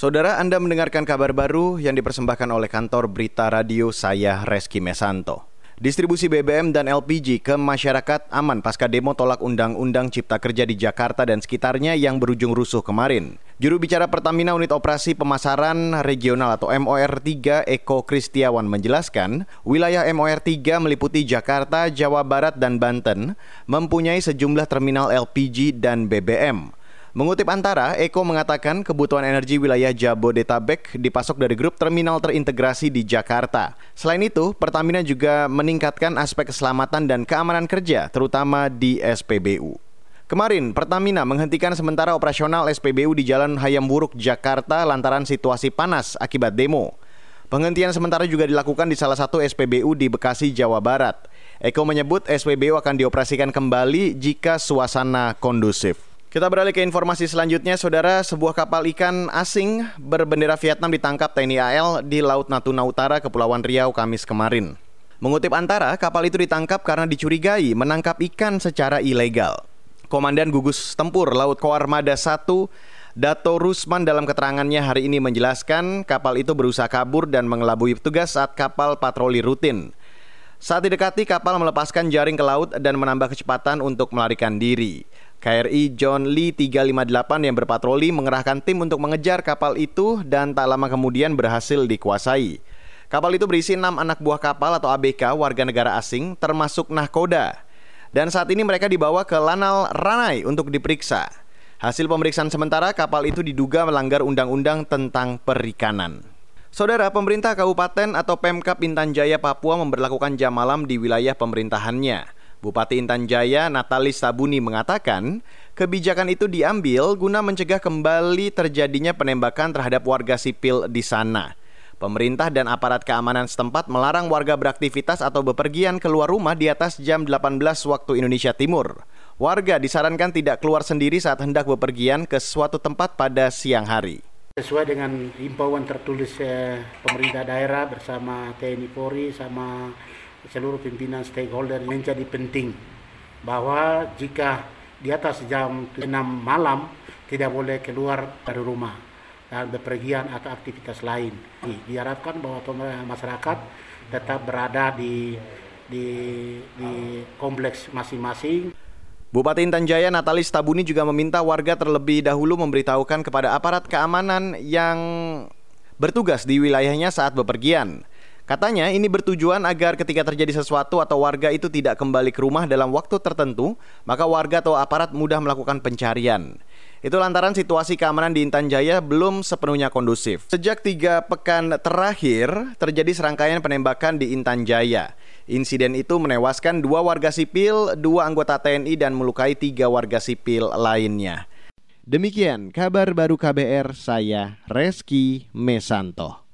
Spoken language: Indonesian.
Saudara Anda mendengarkan kabar baru yang dipersembahkan oleh kantor Berita Radio saya Reski Mesanto. Distribusi BBM dan LPG ke masyarakat aman pasca demo tolak Undang-Undang Cipta Kerja di Jakarta dan sekitarnya yang berujung rusuh kemarin. Juru bicara Pertamina Unit Operasi Pemasaran Regional atau MOR 3 Eko Kristiawan menjelaskan, wilayah MOR 3 meliputi Jakarta, Jawa Barat, dan Banten, mempunyai sejumlah terminal LPG dan BBM. Mengutip Antara, Eko mengatakan kebutuhan energi wilayah Jabodetabek dipasok dari grup terminal terintegrasi di Jakarta. Selain itu, Pertamina juga meningkatkan aspek keselamatan dan keamanan kerja, terutama di SPBU. Kemarin, Pertamina menghentikan sementara operasional SPBU di Jalan Hayam Buruk, Jakarta lantaran situasi panas akibat demo. Penghentian sementara juga dilakukan di salah satu SPBU di Bekasi, Jawa Barat. Eko menyebut SPBU akan dioperasikan kembali jika suasana kondusif. Kita beralih ke informasi selanjutnya, saudara. Sebuah kapal ikan asing berbendera Vietnam ditangkap TNI AL di Laut Natuna Utara, Kepulauan Riau, Kamis kemarin. Mengutip Antara, kapal itu ditangkap karena dicurigai menangkap ikan secara ilegal. Komandan Gugus Tempur Laut Koarmada 1 Dato Rusman dalam keterangannya hari ini menjelaskan kapal itu berusaha kabur dan mengelabui petugas saat kapal patroli rutin. Saat didekati, kapal melepaskan jaring ke laut dan menambah kecepatan untuk melarikan diri. KRI John Lee 358 yang berpatroli mengerahkan tim untuk mengejar kapal itu dan tak lama kemudian berhasil dikuasai. Kapal itu berisi enam anak buah kapal atau ABK warga negara asing termasuk nahkoda. Dan saat ini mereka dibawa ke Lanal Ranai untuk diperiksa. Hasil pemeriksaan sementara kapal itu diduga melanggar undang-undang tentang perikanan. Saudara, pemerintah kabupaten atau Pemkap Intan Jaya Papua memperlakukan jam malam di wilayah pemerintahannya. Bupati Intan Jaya Natalis Sabuni mengatakan, kebijakan itu diambil guna mencegah kembali terjadinya penembakan terhadap warga sipil di sana. Pemerintah dan aparat keamanan setempat melarang warga beraktivitas atau bepergian keluar rumah di atas jam 18 waktu Indonesia Timur. Warga disarankan tidak keluar sendiri saat hendak bepergian ke suatu tempat pada siang hari. Sesuai dengan himbauan tertulis eh, pemerintah daerah bersama TNI Polri sama seluruh pimpinan stakeholder menjadi penting bahwa jika di atas jam 6 malam tidak boleh keluar dari rumah dan bepergian atau aktivitas lain. Diharapkan bahwa masyarakat tetap berada di di, di kompleks masing-masing. Bupati Intan Jaya Natalis Tabuni juga meminta warga terlebih dahulu memberitahukan kepada aparat keamanan yang bertugas di wilayahnya saat bepergian. Katanya ini bertujuan agar ketika terjadi sesuatu atau warga itu tidak kembali ke rumah dalam waktu tertentu, maka warga atau aparat mudah melakukan pencarian. Itu lantaran situasi keamanan di Intan Jaya belum sepenuhnya kondusif. Sejak tiga pekan terakhir, terjadi serangkaian penembakan di Intan Jaya. Insiden itu menewaskan dua warga sipil, dua anggota TNI, dan melukai tiga warga sipil lainnya. Demikian kabar baru KBR, saya Reski Mesanto.